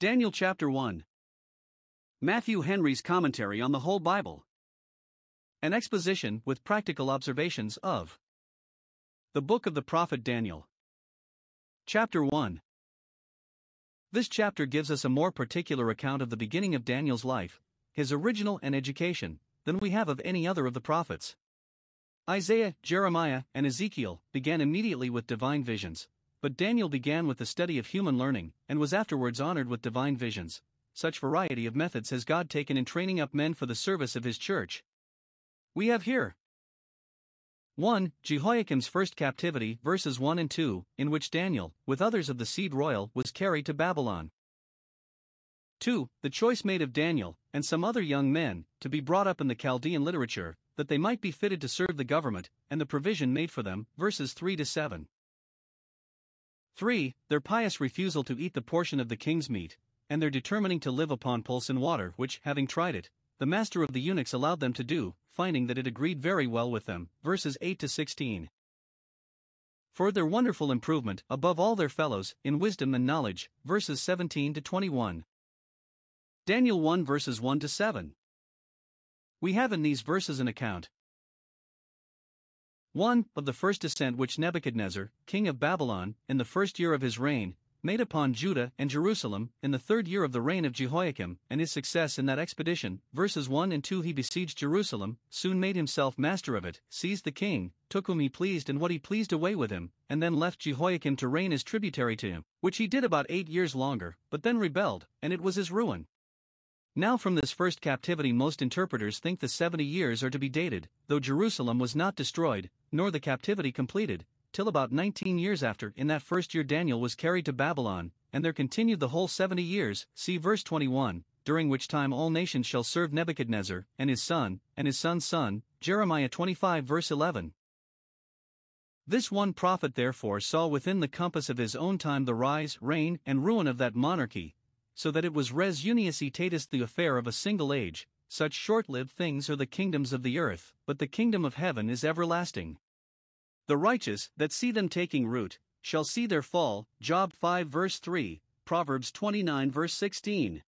Daniel chapter 1. Matthew Henry's commentary on the whole Bible. An exposition with practical observations of the book of the prophet Daniel. Chapter 1. This chapter gives us a more particular account of the beginning of Daniel's life, his original and education, than we have of any other of the prophets. Isaiah, Jeremiah, and Ezekiel began immediately with divine visions, but Daniel began with the study of human learning, and was afterwards honored with divine visions. Such variety of methods has God taken in training up men for the service of his church. We have here 1. Jehoiakim's first captivity, verses 1 and 2, in which Daniel, with others of the seed royal, was carried to Babylon. 2. The choice made of Daniel, and some other young men, to be brought up in the Chaldean literature, that they might be fitted to serve the government, and the provision made for them, verses 3 to 7. 3. Their pious refusal to eat the portion of the king's meat, and their determining to live upon pulse and water, which, having tried it, the master of the eunuchs allowed them to do, finding that it agreed very well with them. Verses 8 to 16. For their wonderful improvement, above all their fellows, in wisdom and knowledge. Verses 17 to 21. Daniel 1 verses 1 to 7. We have in these verses an account, 1. Of the first descent which Nebuchadnezzar, king of Babylon, in the first year of his reign, made upon Judah and Jerusalem, in the third year of the reign of Jehoiakim, and his success in that expedition. Verses 1 and 2 He besieged Jerusalem, soon made himself master of it, seized the king, took whom he pleased and what he pleased away with him, and then left Jehoiakim to reign as tributary to him, which he did about eight years longer, but then rebelled, and it was his ruin. Now, from this first captivity, most interpreters think the 70 years are to be dated, though Jerusalem was not destroyed, nor the captivity completed, till about 19 years after. In that first year, Daniel was carried to Babylon, and there continued the whole 70 years. See verse 21, during which time all nations shall serve Nebuchadnezzar, and his son, and his son's son. Jeremiah 25, verse 11. This one prophet therefore saw within the compass of his own time the rise, reign, and ruin of that monarchy, so that it was res unius uniacitatis the affair of a single age, such short lived things are the kingdoms of the earth, but the kingdom of heaven is everlasting. The righteous, that see them taking root, shall see their fall. Job 5 verse 3, Proverbs 29 verse 16.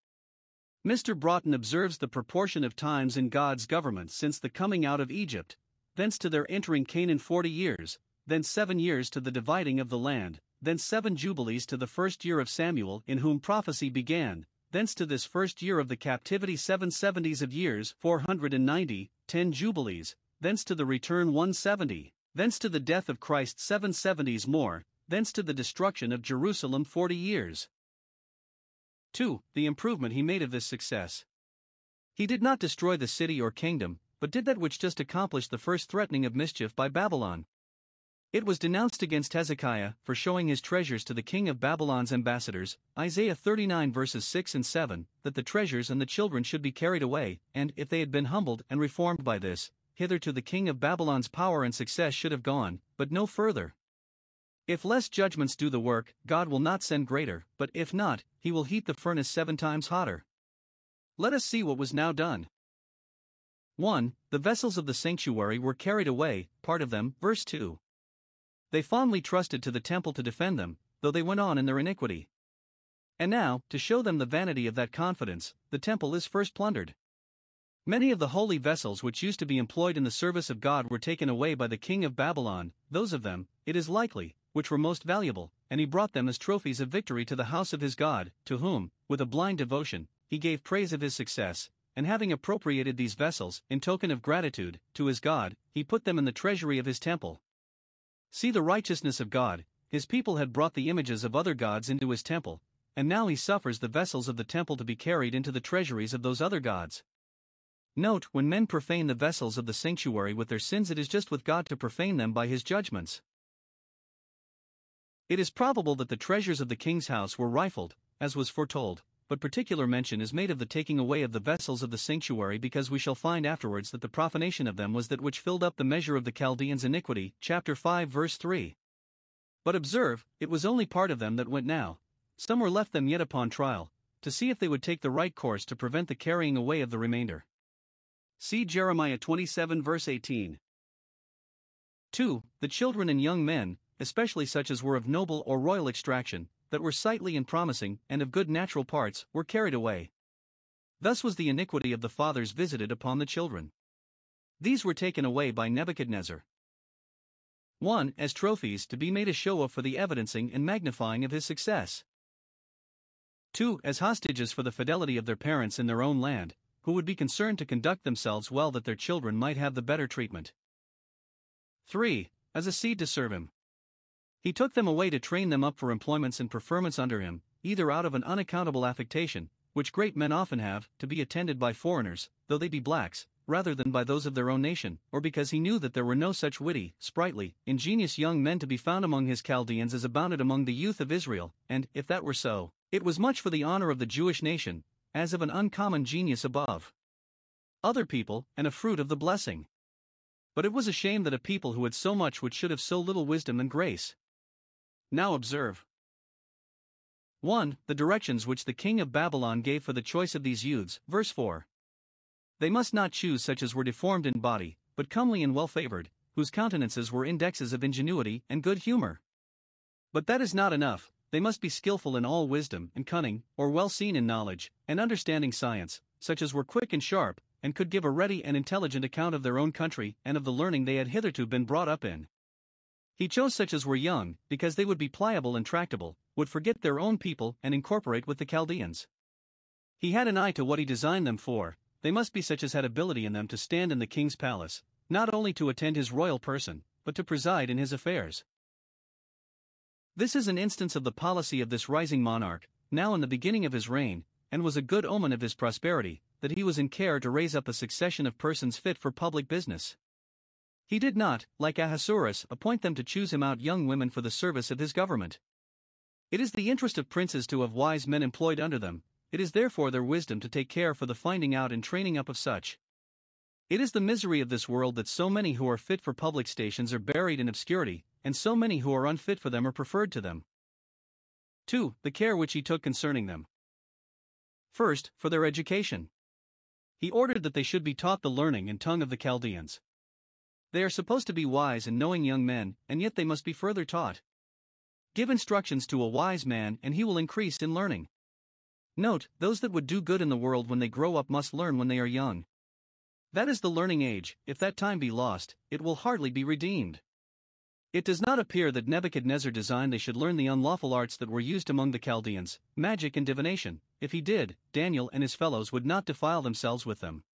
Mr. Broughton observes the proportion of times in God's government since the coming out of Egypt, thence to their entering Canaan forty years, then seven years to the dividing of the land, then seven jubilees to the first year of Samuel in whom prophecy began, thence to this first year of the captivity seven seventies of years 490, ten jubilees, thence to the return 170, thence to the death of Christ seven seventies more, thence to the destruction of Jerusalem forty years. 2. The improvement he made of this success. He did not destroy the city or kingdom, but did that which just accomplished the first threatening of mischief by Babylon. It was denounced against Hezekiah for showing his treasures to the king of Babylon's ambassadors, Isaiah 39 verses 6 and 7, that the treasures and the children should be carried away, and, if they had been humbled and reformed by this, hitherto the king of Babylon's power and success should have gone, but no further. If less judgments do the work, God will not send greater, but if not, he will heat the furnace seven times hotter. Let us see what was now done. 1. The vessels of the sanctuary were carried away, part of them, verse 2. They fondly trusted to the temple to defend them, though they went on in their iniquity. And now, to show them the vanity of that confidence, the temple is first plundered. Many of the holy vessels which used to be employed in the service of God were taken away by the king of Babylon, those of them, it is likely, which were most valuable, and he brought them as trophies of victory to the house of his God, to whom, with a blind devotion, he gave praise of his success, and having appropriated these vessels, in token of gratitude, to his God, he put them in the treasury of his temple, See the righteousness of God, his people had brought the images of other gods into his temple, and now he suffers the vessels of the temple to be carried into the treasuries of those other gods. Note, when men profane the vessels of the sanctuary with their sins, it is just with God to profane them by his judgments. It is probable that the treasures of the king's house were rifled, as was foretold, but particular mention is made of the taking away of the vessels of the sanctuary because we shall find afterwards that the profanation of them was that which filled up the measure of the Chaldeans' iniquity. Chapter 5, verse 3. But observe, it was only part of them that went now. Some were left them yet upon trial, to see if they would take the right course to prevent the carrying away of the remainder. See Jeremiah 27, verse 18. 2. The children and young men, especially such as were of noble or royal extraction, that were sightly and promising, and of good natural parts, were carried away. Thus was the iniquity of the fathers visited upon the children. These were taken away by Nebuchadnezzar. 1. As trophies to be made a show of for the evidencing and magnifying of his success. 2. As hostages for the fidelity of their parents in their own land, who would be concerned to conduct themselves well that their children might have the better treatment. 3. As a seed to serve him. He took them away to train them up for employments and preferments under him, either out of an unaccountable affectation, which great men often have, to be attended by foreigners, though they be blacks, rather than by those of their own nation, or because he knew that there were no such witty, sprightly, ingenious young men to be found among his Chaldeans as abounded among the youth of Israel, and, if that were so, it was much for the honor of the Jewish nation, as of an uncommon genius above other people, and a fruit of the blessing. But it was a shame that a people who had so much which should have so little wisdom and grace. Now observe. 1. The directions which the king of Babylon gave for the choice of these youths, verse 4. They must not choose such as were deformed in body, but comely and well favored, whose countenances were indexes of ingenuity and good humor. But that is not enough, they must be skilful in all wisdom and cunning, or well seen in knowledge, and understanding science, such as were quick and sharp, and could give a ready and intelligent account of their own country and of the learning they had hitherto been brought up in. He chose such as were young, because they would be pliable and tractable, would forget their own people and incorporate with the Chaldeans. He had an eye to what he designed them for, they must be such as had ability in them to stand in the king's palace, not only to attend his royal person, but to preside in his affairs. This is an instance of the policy of this rising monarch, now in the beginning of his reign, and was a good omen of his prosperity, that he was in care to raise up a succession of persons fit for public business. He did not, like Ahasuerus, appoint them to choose him out young women for the service of his government. It is the interest of princes to have wise men employed under them, it is therefore their wisdom to take care for the finding out and training up of such. It is the misery of this world that so many who are fit for public stations are buried in obscurity, and so many who are unfit for them are preferred to them. 2. The care which he took concerning them. First, for their education. He ordered that they should be taught the learning and tongue of the Chaldeans. They are supposed to be wise and knowing young men, and yet they must be further taught. Give instructions to a wise man, and he will increase in learning. Note, those that would do good in the world when they grow up must learn when they are young. That is the learning age, if that time be lost, it will hardly be redeemed. It does not appear that Nebuchadnezzar designed they should learn the unlawful arts that were used among the Chaldeans, magic and divination. If he did, Daniel and his fellows would not defile themselves with them.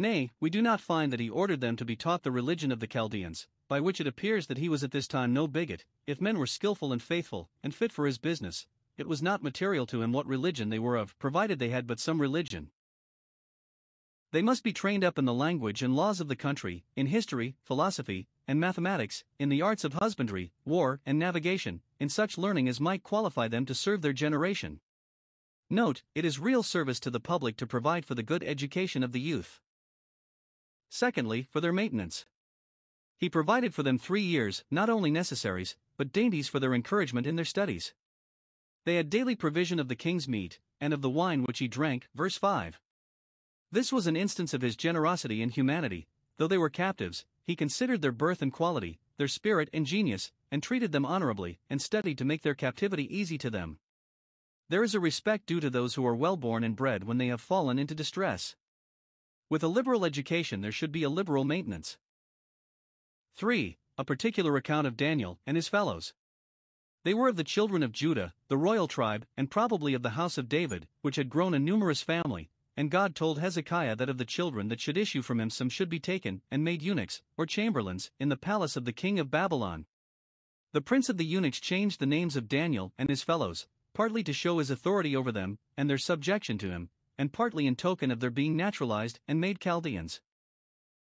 Nay, we do not find that he ordered them to be taught the religion of the Chaldeans, by which it appears that he was at this time no bigot, if men were skilful and faithful, and fit for his business, it was not material to him what religion they were of, provided they had but some religion. They must be trained up in the language and laws of the country, in history, philosophy, and mathematics, in the arts of husbandry, war, and navigation, in such learning as might qualify them to serve their generation. Note, it is real service to the public to provide for the good education of the youth. Secondly, for their maintenance. He provided for them three years, not only necessaries, but dainties for their encouragement in their studies. They had daily provision of the king's meat, and of the wine which he drank. Verse 5. This was an instance of his generosity and humanity, though they were captives, he considered their birth and quality, their spirit and genius, and treated them honorably, and studied to make their captivity easy to them. There is a respect due to those who are well born and bred when they have fallen into distress. With a liberal education, there should be a liberal maintenance. 3. A particular account of Daniel and his fellows. They were of the children of Judah, the royal tribe, and probably of the house of David, which had grown a numerous family. And God told Hezekiah that of the children that should issue from him some should be taken and made eunuchs, or chamberlains, in the palace of the king of Babylon. The prince of the eunuchs changed the names of Daniel and his fellows, partly to show his authority over them and their subjection to him, and partly in token of their being naturalized and made Chaldeans.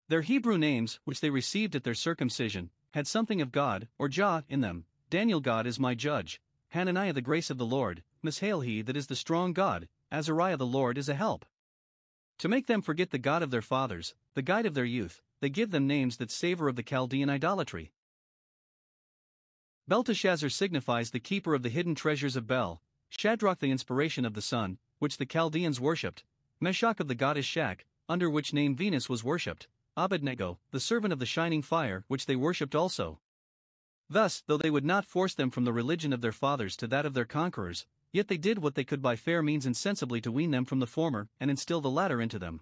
Their Hebrew names, which they received at their circumcision, had something of God, or Jah, in them, Daniel God is my judge, Hananiah the grace of the Lord, Mishael he that is the strong God, Azariah the Lord is a help. To make them forget the God of their fathers, the guide of their youth, they give them names that savor of the Chaldean idolatry. Belteshazzar signifies the keeper of the hidden treasures of Bel, Shadrach the inspiration of the sun, which the Chaldeans worshipped, Meshach of the goddess Shak, under which name Venus was worshipped, Abednego, the servant of the shining fire, which they worshipped also. Thus, though they would not force them from the religion of their fathers to that of their conquerors, yet they did what they could by fair means insensibly to wean them from the former and instill the latter into them.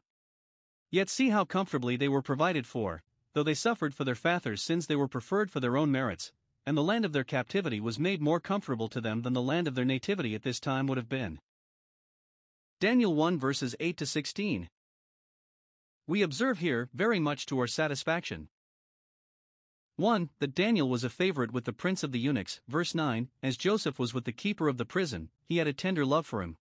Yet see how comfortably they were provided for, though they suffered for their fathers' sins, they were preferred for their own merits, and the land of their captivity was made more comfortable to them than the land of their nativity at this time would have been. Daniel 1 verses 8 to 16. We observe here, very much to our satisfaction, 1. That Daniel was a favorite with the prince of the eunuchs, verse 9, as Joseph was with the keeper of the prison, he had a tender love for him.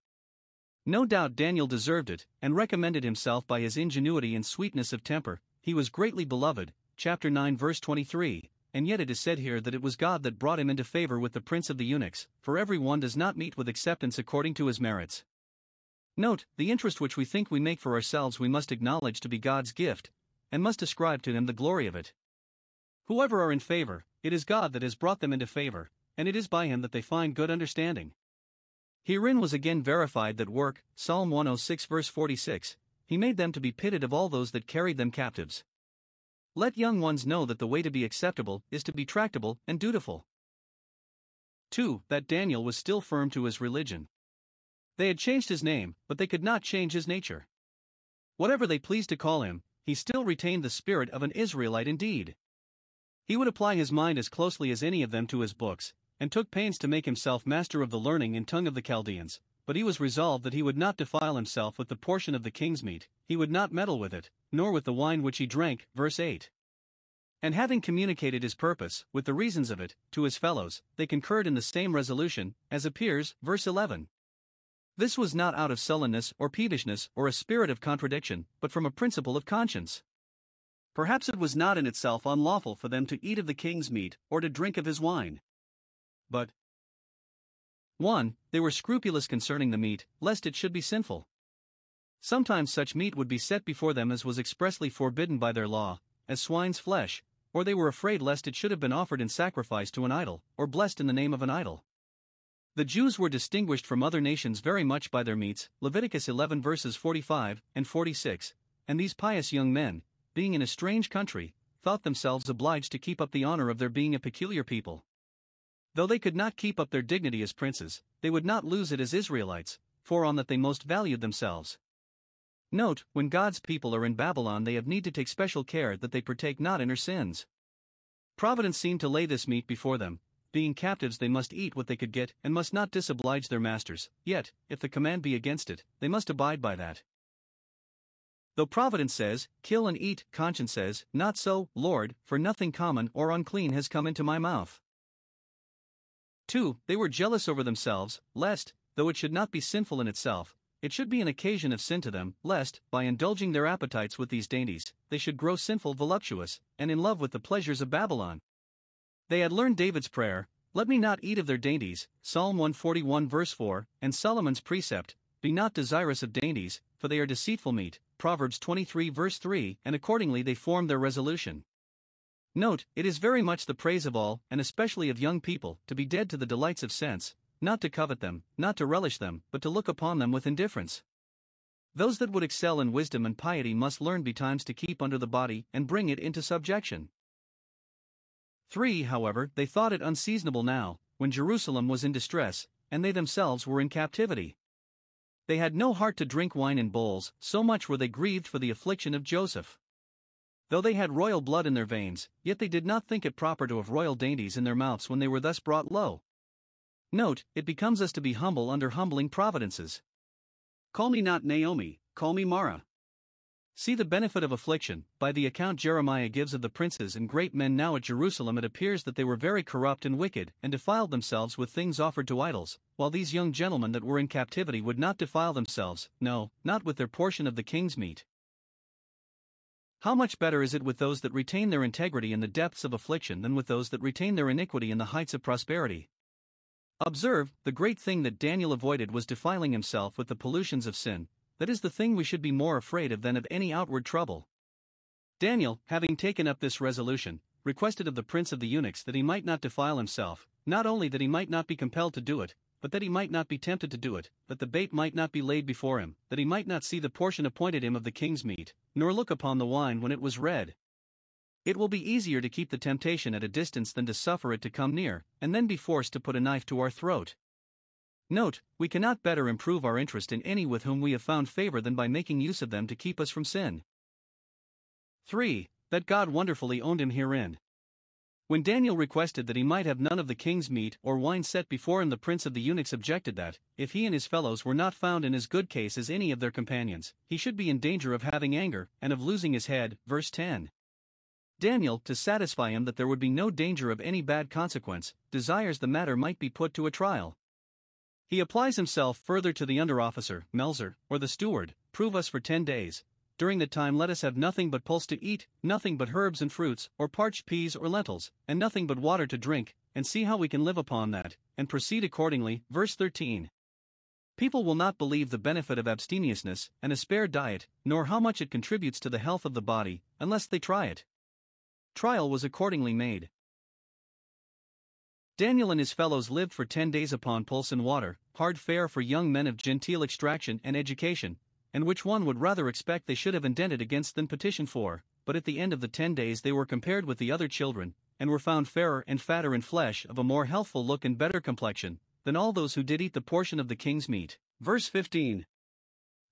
No doubt Daniel deserved it, and recommended himself by his ingenuity and sweetness of temper, he was greatly beloved, chapter 9 verse 23, and yet it is said here that it was God that brought him into favor with the prince of the eunuchs, for every one does not meet with acceptance according to his merits. Note, the interest which we think we make for ourselves we must acknowledge to be God's gift, and must ascribe to him the glory of it. Whoever are in favor, it is God that has brought them into favor, and it is by him that they find good understanding. Herein was again verified that work, Psalm 106 verse 46, he made them to be pitied of all those that carried them captives. Let young ones know that the way to be acceptable is to be tractable and dutiful. 2. That Daniel was still firm to his religion. They had changed his name, but they could not change his nature. Whatever they pleased to call him, he still retained the spirit of an Israelite indeed. He would apply his mind as closely as any of them to his books, and took pains to make himself master of the learning and tongue of the Chaldeans, but he was resolved that he would not defile himself with the portion of the king's meat, he would not meddle with it, nor with the wine which he drank. Verse 8. And having communicated his purpose, with the reasons of it, to his fellows, they concurred in the same resolution, as appears, verse 11. This was not out of sullenness or peevishness or a spirit of contradiction, but from a principle of conscience. Perhaps it was not in itself unlawful for them to eat of the king's meat or to drink of his wine. But 1. They were scrupulous concerning the meat, lest it should be sinful. Sometimes such meat would be set before them as was expressly forbidden by their law, as swine's flesh, or they were afraid lest it should have been offered in sacrifice to an idol, or blessed in the name of an idol. The Jews were distinguished from other nations very much by their meats, Leviticus 11 verses 45 and 46, and these pious young men, being in a strange country, thought themselves obliged to keep up the honor of their being a peculiar people. Though they could not keep up their dignity as princes, they would not lose it as Israelites, for on that they most valued themselves. Note, when God's people are in Babylon, they have need to take special care that they partake not in her sins. Providence seemed to lay this meat before them. Being captives, they must eat what they could get and must not disoblige their masters, yet, if the command be against it, they must abide by that. Though Providence says, Kill and eat, conscience says, Not so, Lord, for nothing common or unclean has come into my mouth. 2. They were jealous over themselves, lest, though it should not be sinful in itself, it should be an occasion of sin to them, lest, by indulging their appetites with these dainties, they should grow sinful, voluptuous, and in love with the pleasures of Babylon. They had learned David's prayer, Let me not eat of their dainties, Psalm 141 verse 4, and Solomon's precept, Be not desirous of dainties, for they are deceitful meat, Proverbs 23 verse 3, and accordingly they formed their resolution. Note, it is very much the praise of all, and especially of young people, to be dead to the delights of sense, not to covet them, not to relish them, but to look upon them with indifference. Those that would excel in wisdom and piety must learn betimes to keep under the body and bring it into subjection. 3. However, they thought it unseasonable now, when Jerusalem was in distress, and they themselves were in captivity. They had no heart to drink wine in bowls, so much were they grieved for the affliction of Joseph. Though they had royal blood in their veins, yet they did not think it proper to have royal dainties in their mouths when they were thus brought low. Note, it becomes us to be humble under humbling providences. Call me not Naomi, call me Mara. See the benefit of affliction. By the account Jeremiah gives of the princes and great men now at Jerusalem, it appears that they were very corrupt and wicked, and defiled themselves with things offered to idols, while these young gentlemen that were in captivity would not defile themselves, no, not with their portion of the king's meat. How much better is it with those that retain their integrity in the depths of affliction than with those that retain their iniquity in the heights of prosperity? Observe, the great thing that Daniel avoided was defiling himself with the pollutions of sin, that is the thing we should be more afraid of than of any outward trouble. Daniel, having taken up this resolution, requested of the prince of the eunuchs that he might not defile himself, not only that he might not be compelled to do it, but that he might not be tempted to do it, that the bait might not be laid before him, that he might not see the portion appointed him of the king's meat, nor look upon the wine when it was red. It will be easier to keep the temptation at a distance than to suffer it to come near, and then be forced to put a knife to our throat. Note, we cannot better improve our interest in any with whom we have found favor than by making use of them to keep us from sin. 3. That God wonderfully owned him herein. When Daniel requested that he might have none of the king's meat or wine set before him, the prince of the eunuchs objected that, if he and his fellows were not found in as good case as any of their companions, he should be in danger of having anger, and of losing his head. Verse 10. Daniel, to satisfy him that there would be no danger of any bad consequence, desires the matter might be put to a trial. He applies himself further to the underofficer, Melzar, or the steward, prove us for ten days. During the time, let us have nothing but pulse to eat, nothing but herbs and fruits, or parched peas or lentils, and nothing but water to drink, and see how we can live upon that, and proceed accordingly. Verse 13. People will not believe the benefit of abstemiousness and a spare diet, nor how much it contributes to the health of the body, unless they try it. Trial was accordingly made. Daniel and his fellows lived for ten days upon pulse and water, hard fare for young men of genteel extraction and education, and which one would rather expect they should have indented against than petition for, but at the end of the ten days they were compared with the other children, and were found fairer and fatter in flesh of a more healthful look and better complexion, than all those who did eat the portion of the king's meat. Verse 15.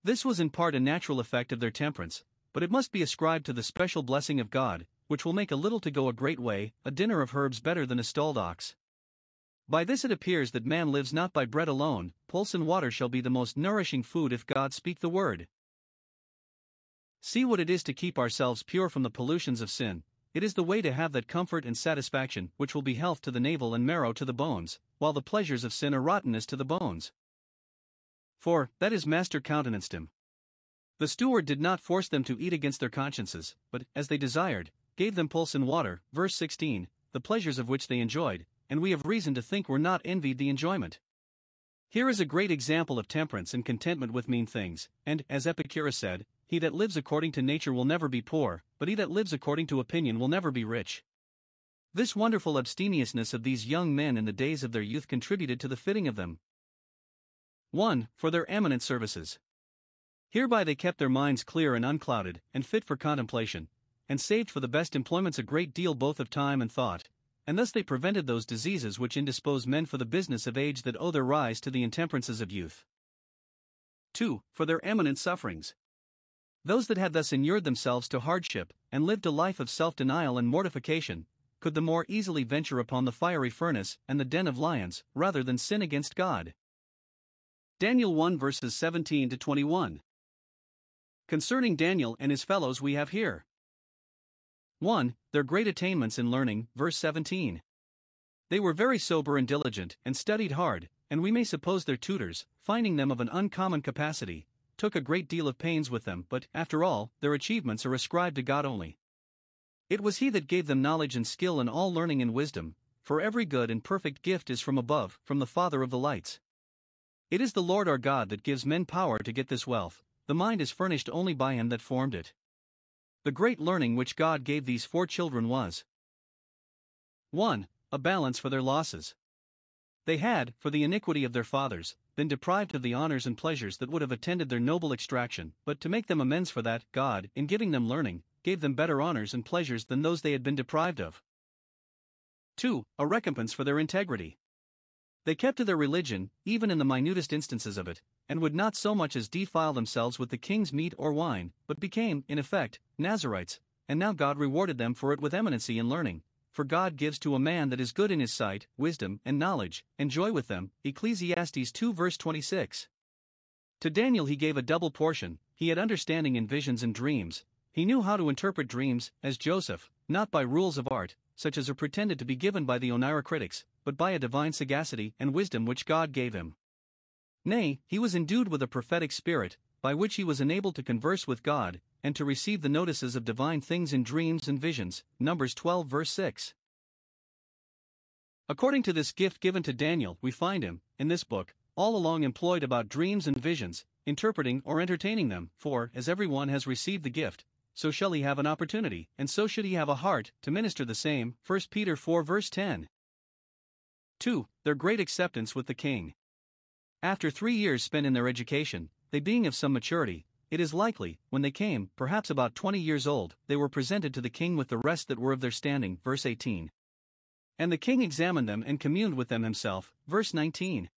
This was in part a natural effect of their temperance, but it must be ascribed to the special blessing of God, which will make a little to go a great way, a dinner of herbs better than a stalled ox. By this it appears that man lives not by bread alone, pulse and water shall be the most nourishing food if God speak the word. See what it is to keep ourselves pure from the pollutions of sin, it is the way to have that comfort and satisfaction which will be health to the navel and marrow to the bones, while the pleasures of sin are rottenness to the bones. For, that his master countenanced him. The steward did not force them to eat against their consciences, but, as they desired, gave them pulse and water, verse 16, the pleasures of which they enjoyed, and we have reason to think we're not envied the enjoyment. Here is a great example of temperance and contentment with mean things, and, as Epicurus said, he that lives according to nature will never be poor, but he that lives according to opinion will never be rich. This wonderful abstemiousness of these young men in the days of their youth contributed to the fitting of them. 1. For their eminent services. Hereby they kept their minds clear and unclouded, and fit for contemplation, and saved for the best employments a great deal both of time and thought, and thus they prevented those diseases which indispose men for the business of age that owe their rise to the intemperances of youth. 2. For their eminent sufferings. Those that had thus inured themselves to hardship, and lived a life of self denial and mortification, could the more easily venture upon the fiery furnace and the den of lions, rather than sin against God. Daniel 1 verses 17 to 21. Concerning Daniel and his fellows, we have here 1. Their great attainments in learning, verse 17. They were very sober and diligent, and studied hard, and we may suppose their tutors, finding them of an uncommon capacity, took a great deal of pains with them, but, after all, their achievements are ascribed to God only. It was He that gave them knowledge and skill in all learning and wisdom, for every good and perfect gift is from above, from the Father of the lights. It is the Lord our God that gives men power to get this wealth, the mind is furnished only by Him that formed it. The great learning which God gave these four children was 1. A balance for their losses. They had, for the iniquity of their fathers, been deprived of the honors and pleasures that would have attended their noble extraction, but to make them amends for that, God, in giving them learning, gave them better honors and pleasures than those they had been deprived of. 2. A recompense for their integrity. They kept to their religion, even in the minutest instances of it, and would not so much as defile themselves with the king's meat or wine, but became, in effect, Nazarites, and now God rewarded them for it with eminency in learning. For God gives to a man that is good in his sight, wisdom and knowledge, and joy with them. Ecclesiastes 2 verse 26. To Daniel he gave a double portion, he had understanding in visions and dreams, he knew how to interpret dreams, as Joseph, not by rules of art, such as are pretended to be given by the Oneirocritics, but by a divine sagacity and wisdom which God gave him. Nay, he was endued with a prophetic spirit, by which he was enabled to converse with God, and to receive the notices of divine things in dreams and visions. Numbers 12, verse 6. According to this gift given to Daniel, we find him, in this book, all along employed about dreams and visions, interpreting or entertaining them, for, as every one has received the gift, so shall he have an opportunity, and so should he have a heart, to minister the same. 1 Peter 4, verse 10. 2. Their great acceptance with the king. After three years spent in their education, they being of some maturity, it is likely, when they came, perhaps about twenty years old, they were presented to the king with the rest that were of their standing. Verse 18. And the king examined them and communed with them himself. Verse 19.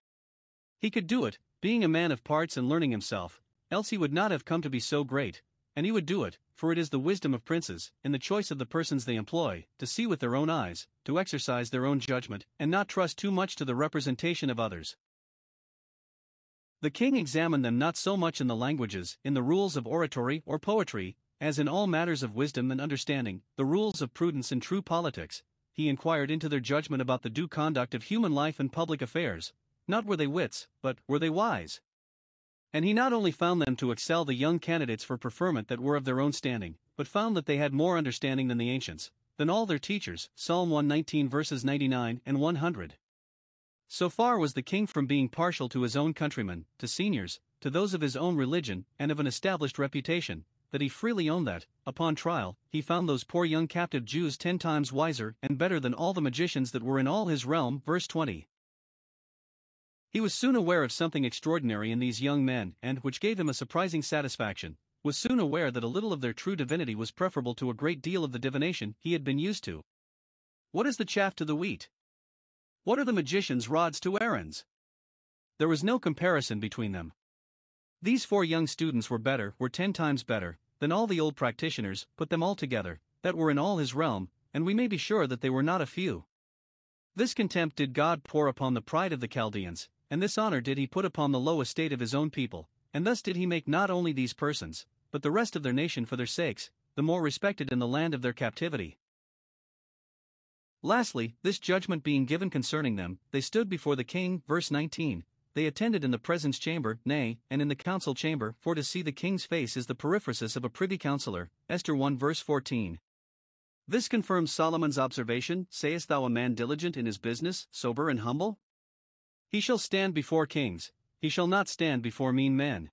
He could do it, being a man of parts and learning himself, else he would not have come to be so great, and he would do it, for it is the wisdom of princes, in the choice of the persons they employ, to see with their own eyes, to exercise their own judgment, and not trust too much to the representation of others. The king examined them not so much in the languages, in the rules of oratory or poetry, as in all matters of wisdom and understanding, the rules of prudence and true politics. He inquired into their judgment about the due conduct of human life and public affairs. Not were they wits, but were they wise? And he not only found them to excel the young candidates for preferment that were of their own standing, but found that they had more understanding than the ancients, than all their teachers. Psalm 119 verses 99 and 100. So far was the king from being partial to his own countrymen, to seniors, to those of his own religion, and of an established reputation, that he freely owned that, upon trial, he found those poor young captive Jews ten times wiser and better than all the magicians that were in all his realm. Verse 20. He was soon aware of something extraordinary in these young men, and, which gave him a surprising satisfaction, was soon aware that a little of their true divinity was preferable to a great deal of the divination he had been used to. What is the chaff to the wheat? What are the magician's rods to Aaron's? There was no comparison between them. These four young students were better, were ten times better, than all the old practitioners, put them all together, that were in all his realm, and we may be sure that they were not a few. This contempt did God pour upon the pride of the Chaldeans, and this honor did he put upon the low estate of his own people, and thus did he make not only these persons, but the rest of their nation for their sakes, the more respected in the land of their captivity. Lastly, this judgment being given concerning them, they stood before the king. Verse 19. They attended in the presence chamber, nay, and in the council chamber, for to see the king's face is the periphrasis of a privy councillor. Esther 1 verse 14. This confirms Solomon's observation Sayest thou a man diligent in his business, sober and humble? He shall stand before kings, he shall not stand before mean men.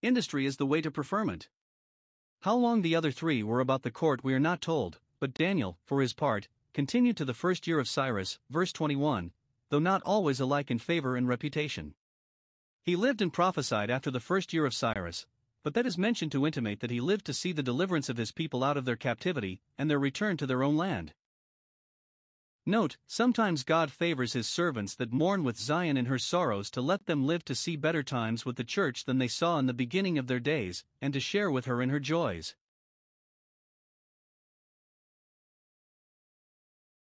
Industry is the way to preferment. How long the other three were about the court we are not told, but Daniel, for his part, continued to the first year of Cyrus, verse 21, though not always alike in favor and reputation. He lived and prophesied after the first year of Cyrus, but that is mentioned to intimate that he lived to see the deliverance of his people out of their captivity and their return to their own land. Note, sometimes God favors his servants that mourn with Zion in her sorrows to let them live to see better times with the church than they saw in the beginning of their days, and to share with her in her joys.